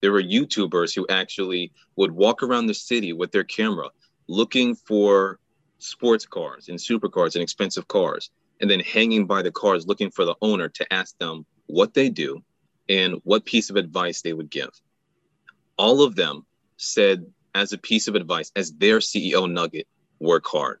There were YouTubers who actually would walk around the city with their camera looking for sports cars and supercars and expensive cars, and then hanging by the cars looking for the owner to ask them what they do and what piece of advice they would give. All of them said, as a piece of advice, as their CEO nugget, work hard.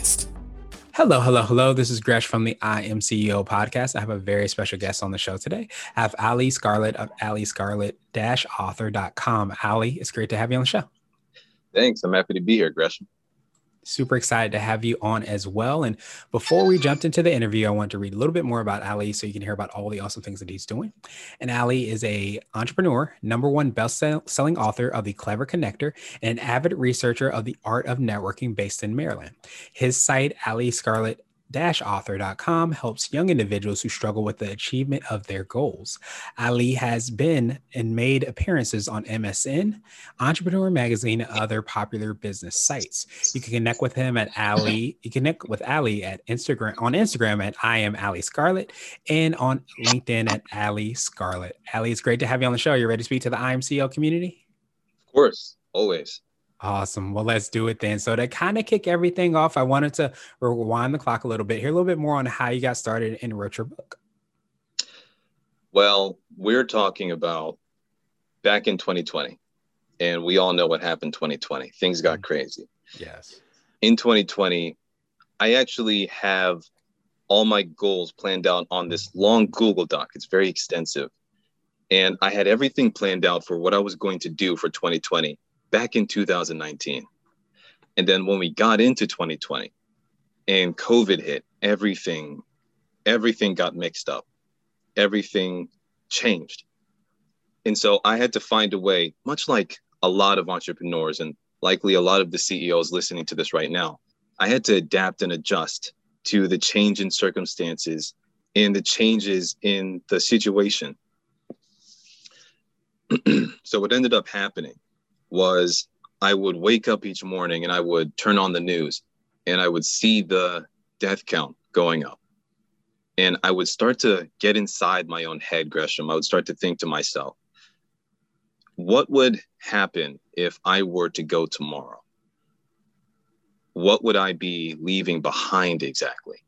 Hello, hello, hello. This is Gresh from the I Am CEO podcast. I have a very special guest on the show today. I have Ali Scarlett of Ali Scarlett author.com. Ali, it's great to have you on the show. Thanks. I'm happy to be here, Gresham super excited to have you on as well. And before we jumped into the interview, I want to read a little bit more about Ali so you can hear about all the awesome things that he's doing. And Ali is a entrepreneur, number one best-selling author of The Clever Connector, and an avid researcher of the art of networking based in Maryland. His site, Ali Scarlett author.com helps young individuals who struggle with the achievement of their goals. Ali has been and made appearances on MSN, Entrepreneur Magazine, and other popular business sites. You can connect with him at Ali. You connect with Ali at Instagram on Instagram at I am Ali Scarlett and on LinkedIn at Ali Scarlett. Ali, it's great to have you on the show. You ready to speak to the I Am CEO community? Of course, always. Awesome. Well, let's do it then. So to kind of kick everything off, I wanted to rewind the clock a little bit, hear a little bit more on how you got started and wrote your book. Well, we're talking about back in 2020, and we all know what happened 2020. Things got mm-hmm. crazy. Yes. In 2020, I actually have all my goals planned out on this long Google Doc. It's very extensive. And I had everything planned out for what I was going to do for 2020 back in 2019. And then when we got into 2020 and COVID hit, everything, everything got mixed up. Everything changed. And so I had to find a way, much like a lot of entrepreneurs and likely a lot of the CEOs listening to this right now, I had to adapt and adjust to the change in circumstances and the changes in the situation. so what ended up happening was I would wake up each morning and I would turn on the news and I would see the death count going up. And I would start to get inside my own head, Gresham. I would start to think to myself, what would happen if I were to go tomorrow? What would I be leaving behind exactly?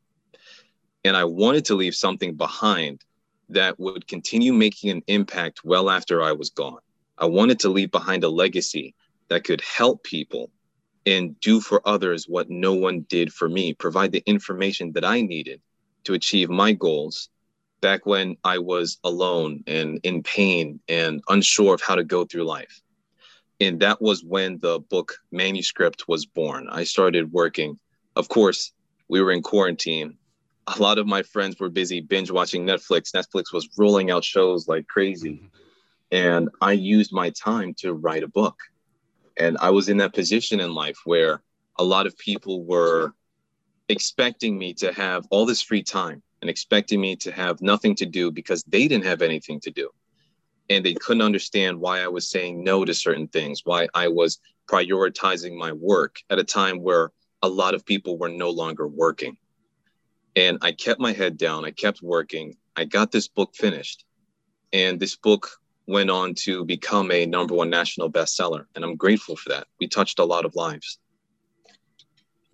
And I wanted to leave something behind that would continue making an impact well after I was gone. I wanted to leave behind a legacy that could help people and do for others what no one did for me, provide the information that I needed to achieve my goals back when I was alone and in pain and unsure of how to go through life. And that was when the book manuscript was born. I started working. Of course, we were in quarantine. A lot of my friends were busy binge watching Netflix. Netflix was rolling out shows like crazy. Mm-hmm and I used my time to write a book. And I was in that position in life where a lot of people were expecting me to have all this free time and expecting me to have nothing to do because they didn't have anything to do. And they couldn't understand why I was saying no to certain things, why I was prioritizing my work at a time where a lot of people were no longer working. And I kept my head down, I kept working. I got this book finished. And this book went on to become a number one national bestseller. And I'm grateful for that. We touched a lot of lives.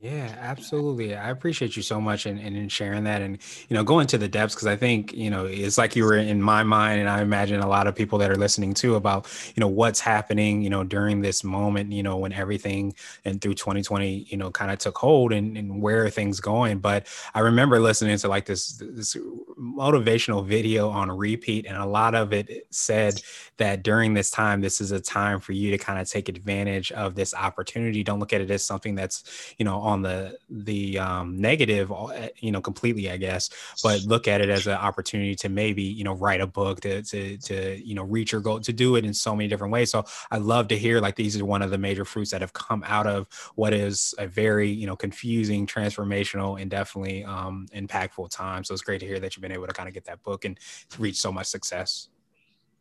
Yeah, absolutely. I appreciate you so much and in, in, in, sharing that and, you know, going to the depths because I think, you know, it's like you were in my mind and I imagine a lot of people that are listening too about, you know, what's happening, you know, during this moment, you know, when everything and through 2020, you know, kind of took hold and, and where things going. But I remember listening to like this, this motivational video on repeat and a lot of it said that during this time, this is a time for you to kind of take advantage of this opportunity. Don't look at it as something that's, you know, on the the um, negative, uh, you know, completely, I guess, but look at it as an opportunity to maybe you know write a book to to to you know reach your goal to do it in so many different ways. So I love to hear like these are one of the major fruits that have come out of what is a very you know confusing, transformational, and definitely um, impactful time. So it's great to hear that you've been able to kind of get that book and reach so much success.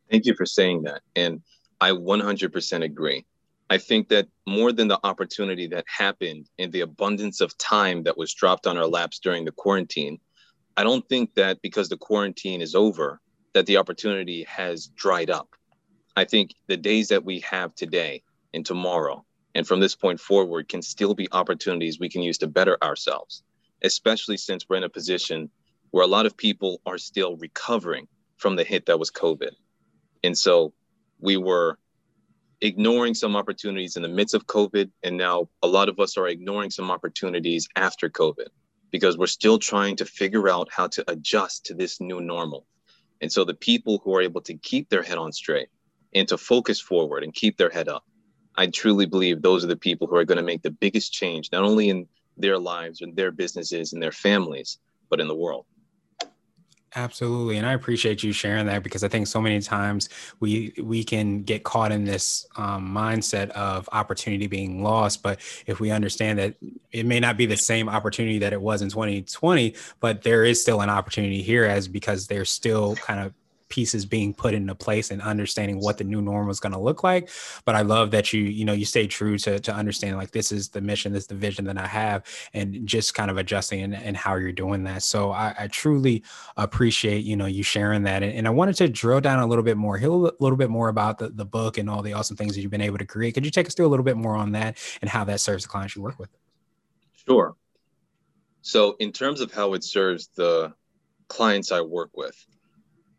Thank you for saying that, and I 100% agree. I think that more than the opportunity that happened and the abundance of time that was dropped on our laps during the quarantine, I don't think that because the quarantine is over, that the opportunity has dried up. I think the days that we have today and tomorrow and from this point forward can still be opportunities we can use to better ourselves, especially since we're in a position where a lot of people are still recovering from the hit that was COVID. And so we were ignoring some opportunities in the midst of COVID. And now a lot of us are ignoring some opportunities after COVID because we're still trying to figure out how to adjust to this new normal. And so the people who are able to keep their head on straight and to focus forward and keep their head up, I truly believe those are the people who are going to make the biggest change, not only in their lives and their businesses and their families, but in the world. Absolutely. And I appreciate you sharing that because I think so many times we we can get caught in this um, mindset of opportunity being lost. But if we understand that it may not be the same opportunity that it was in 2020, but there is still an opportunity here as because there's still kind of pieces being put into place and understanding what the new normal is going to look like. But I love that you, you know, you stay true to, to understand like this is the mission, this is the vision that I have, and just kind of adjusting and, and how you're doing that. So I, I truly appreciate, you know, you sharing that. And, and, I wanted to drill down a little bit more, hear a little bit more about the, the book and all the awesome things that you've been able to create. Could you take us through a little bit more on that and how that serves the clients you work with? Sure. So, in terms of how it serves the clients I work with,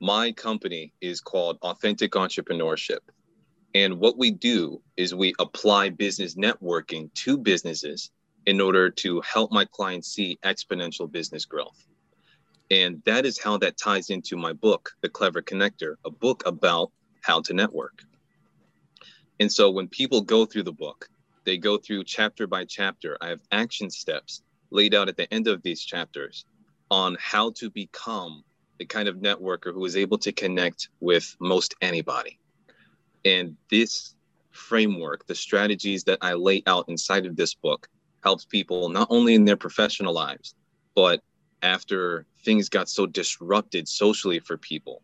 my company is called Authentic Entrepreneurship. And what we do is we apply business networking to businesses in order to help my clients see exponential business growth. And that is how that ties into my book, The Clever Connector, a book about how to network. And so when people go through the book, they go through chapter by chapter. I have action steps laid out at the end of these chapters on how to become the kind of networker who is able to connect with most anybody. And this framework, the strategies that I lay out inside of this book, helps people not only in their professional lives, but after things got so disrupted socially for people,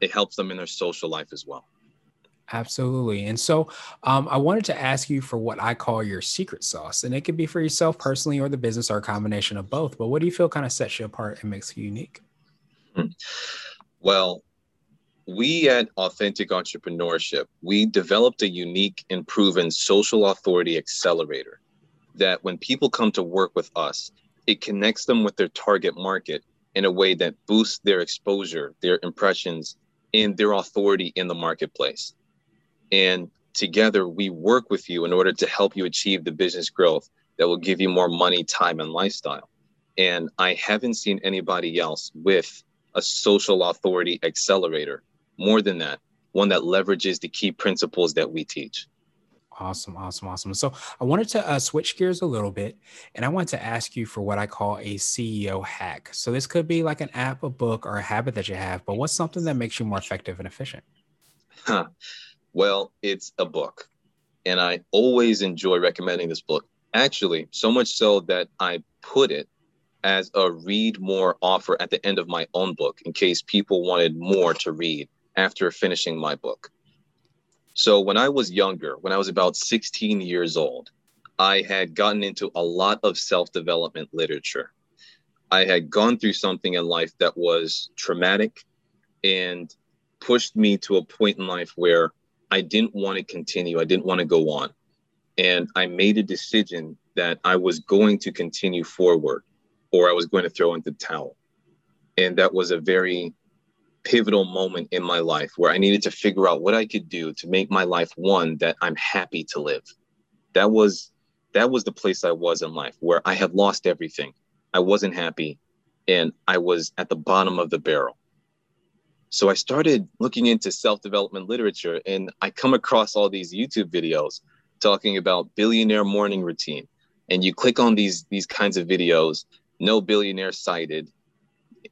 it helps them in their social life as well. Absolutely. And so um, I wanted to ask you for what I call your secret sauce. And it could be for yourself personally or the business or a combination of both. But what do you feel kind of sets you apart and makes you unique? Hmm. Well, we at Authentic Entrepreneurship, we developed a unique and proven social authority accelerator that when people come to work with us, it connects them with their target market in a way that boosts their exposure, their impressions, and their authority in the marketplace. And together, we work with you in order to help you achieve the business growth that will give you more money, time, and lifestyle. And I haven't seen anybody else with a social authority accelerator. More than that, one that leverages the key principles that we teach. Awesome, awesome, awesome. So I wanted to uh, switch gears a little bit, and I wanted to ask you for what I call a CEO hack. So this could be like an app, a book, or a habit that you have. But what's something that makes you more effective and efficient? Huh. Well, it's a book, and I always enjoy recommending this book. Actually, so much so that I put it as a read more offer at the end of my own book in case people wanted more to read after finishing my book. So when I was younger, when I was about 16 years old, I had gotten into a lot of self development literature. I had gone through something in life that was traumatic and pushed me to a point in life where I didn't want to continue. I didn't want to go on. And I made a decision that I was going to continue forward or I was going to throw in the towel. And that was a very pivotal moment in my life where I needed to figure out what I could do to make my life one that I'm happy to live. That was that was the place I was in life where I had lost everything. I wasn't happy and I was at the bottom of the barrel. So I started looking into self-development literature and I come across all these YouTube videos talking about billionaire morning routine, and you click on these these kinds of videos, no billionaire cited,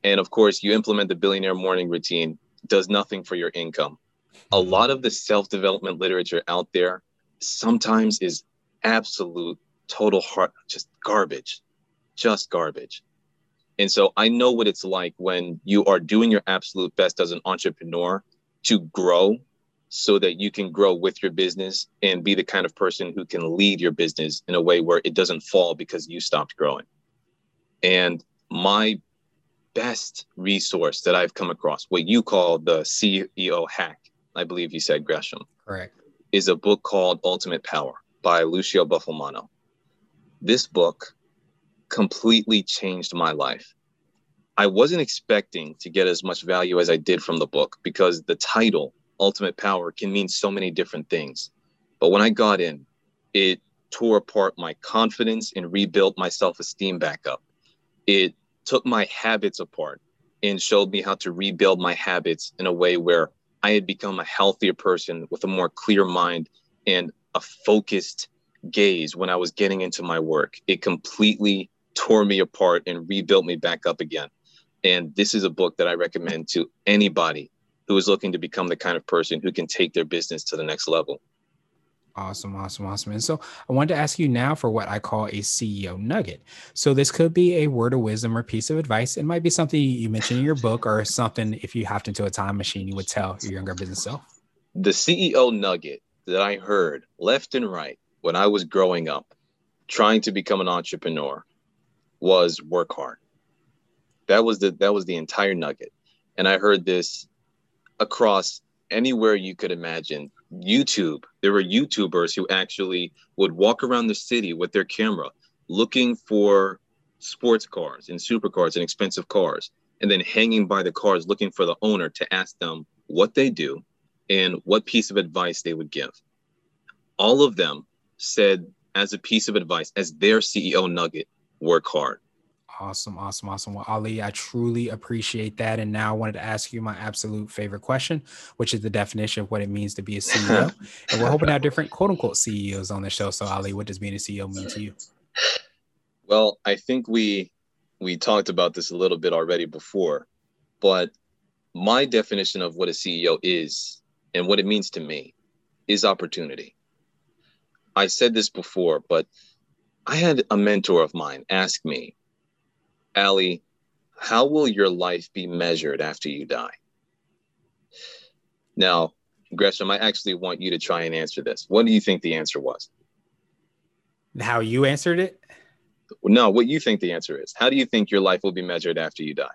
and of course you implement the billionaire morning routine, does nothing for your income. A lot of the self-development literature out there sometimes is absolute total heart just garbage just garbage and so i know what it's like when you are doing your absolute best as an entrepreneur to grow so that you can grow with your business and be the kind of person who can lead your business in a way where it doesn't fall because you stopped growing. And my best resource that I've come across, what you call the CEO hack, I believe you said, Gresham. Correct. Is a book called Ultimate Power by Lucio Buffalmano. This book completely changed my life. I wasn't expecting to get as much value as I did from the book because the title, Ultimate Power, can mean so many different things. But when I got in, it tore apart my confidence and rebuilt my self esteem back up. It took my habits apart and showed me how to rebuild my habits in a way where I had become a healthier person with a more clear mind and a focused gaze when I was getting into my work. It completely tore me apart and rebuilt me back up again. And this is a book that I recommend to anybody who is looking to become the kind of person who can take their business to the next level. Awesome, awesome, awesome. And so I wanted to ask you now for what I call a CEO nugget. So this could be a word of wisdom or piece of advice. It might be something you mentioned in your book or something if you hopped into a time machine, you would tell your younger business self. The CEO nugget that I heard left and right when I was growing up, trying to become an entrepreneur, was work hard. That was the that was the entire nugget. And I heard this across anywhere you could imagine. YouTube, there were YouTubers who actually would walk around the city with their camera looking for sports cars and supercars and expensive cars, and then hanging by the cars looking for the owner to ask them what they do and what piece of advice they would give. All of them said, as a piece of advice, as their CEO nugget, work hard. Awesome, awesome, awesome. Well, Ali, I truly appreciate that. And now I wanted to ask you my absolute favorite question, which is the definition of what it means to be a CEO. and we're hoping to have different quote unquote CEOs on the show. So, Ali, what does being a CEO mean to you? Well, I think we we talked about this a little bit already before, but my definition of what a CEO is and what it means to me is opportunity. I said this before, but I had a mentor of mine ask me Ali, how will your life be measured after you die? Now, Gresham, I actually want you to try and answer this. What do you think the answer was? How you answered it? No, what you think the answer is. How do you think your life will be measured after you die?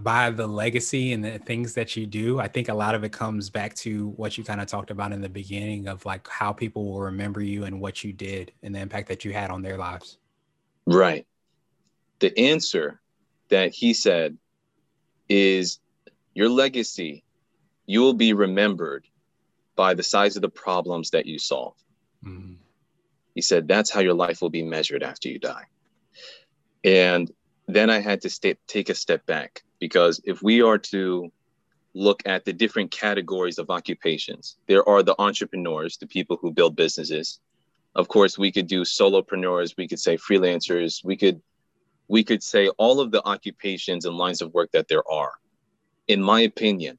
By the legacy and the things that you do. I think a lot of it comes back to what you kind of talked about in the beginning of like how people will remember you and what you did and the impact that you had on their lives. Right the answer that he said is your legacy, you will be remembered by the size of the problems that you solve. Mm-hmm. He said, that's how your life will be measured after you die. And then I had to take a step back because if we are to look at the different categories of occupations, there are the entrepreneurs, the people who build businesses. Of course, we could do solopreneurs, we could say freelancers, we could we could say all of the occupations and lines of work that there are. In my opinion,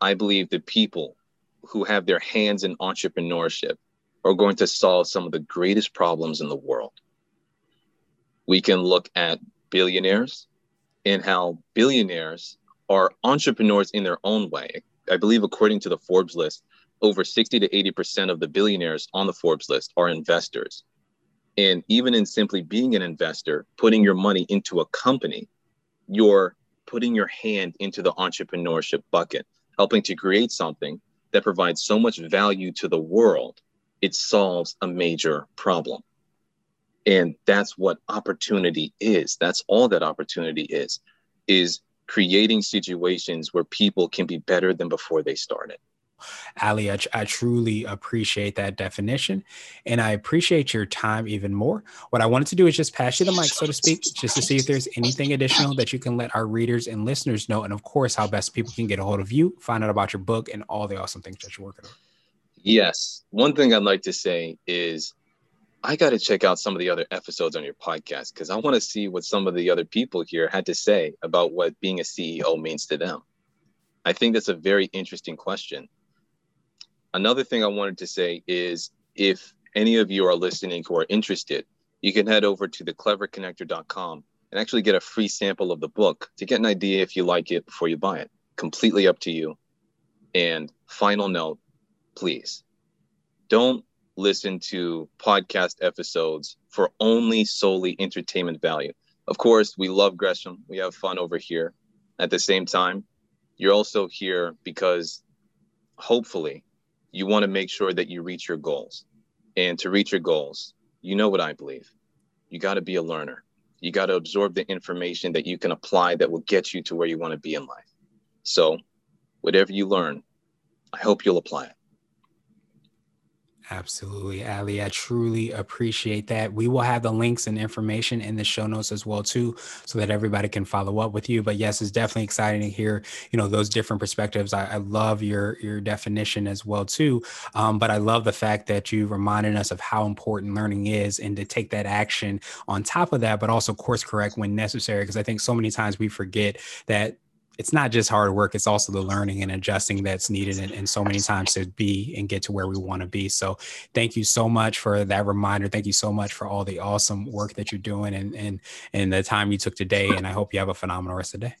I believe the people who have their hands in entrepreneurship are going to solve some of the greatest problems in the world. We can look at billionaires and how billionaires are entrepreneurs in their own way. I believe, according to the Forbes list, over 60 to 80% of the billionaires on the Forbes list are investors. And even in simply being an investor, putting your money into a company, you're putting your hand into the entrepreneurship bucket, helping to create something that provides so much value to the world, it solves a major problem. And that's what opportunity is. That's all that opportunity is, is creating situations where people can be better than before they started. Ali, I, I, truly appreciate that definition and I appreciate your time even more. What I wanted to do is just pass you the mic, so to speak, just to see if there's anything additional that you can let our readers and listeners know. And of course, how best people can get a hold of you, find out about your book, and all the awesome things that you're working on. Yes. One thing I'd like to say is I got to check out some of the other episodes on your podcast because I want to see what some of the other people here had to say about what being a CEO means to them. I think that's a very interesting question. Another thing I wanted to say is if any of you are listening who are interested, you can head over to thecleverconnector.com and actually get a free sample of the book to get an idea if you like it before you buy it. Completely up to you. And final note, please don't listen to podcast episodes for only solely entertainment value. Of course, we love Gresham. We have fun over here. At the same time, you're also here because hopefully you want to make sure that you reach your goals. And to reach your goals, you know what I believe. You got to be a learner. You got to absorb the information that you can apply that will get you to where you want to be in life. So, whatever you learn, I hope you'll apply it. Absolutely, Ali. I truly appreciate that. We will have the links and information in the show notes as well too, so that everybody can follow up with you. But yes, it's definitely exciting to hear, you know, those different perspectives. I, I love your your definition as well too. Um, but I love the fact that you reminded us of how important learning is, and to take that action on top of that, but also course correct when necessary. Because I think so many times we forget that it's not just hard work it's also the learning and adjusting that's needed and, and so many times to be and get to where we want to be. So thank you so much for that reminder. Thank you so much for all the awesome work that you're doing and and and the time you took today and i hope you have a phenomenal rest of the day.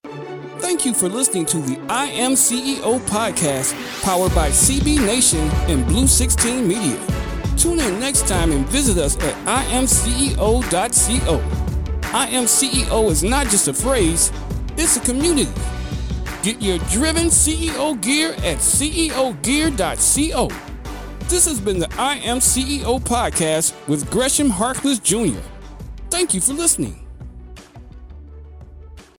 Thank you for listening to the i am ceo podcast powered by cb nation and blue 16 media. Tune in next time and visit us at imceo.co i am ceo is not just a phrase it's a community Get your driven CEO gear at ceogear.co. This has been the I Am CEO podcast with Gresham Harkless Jr. Thank you for listening.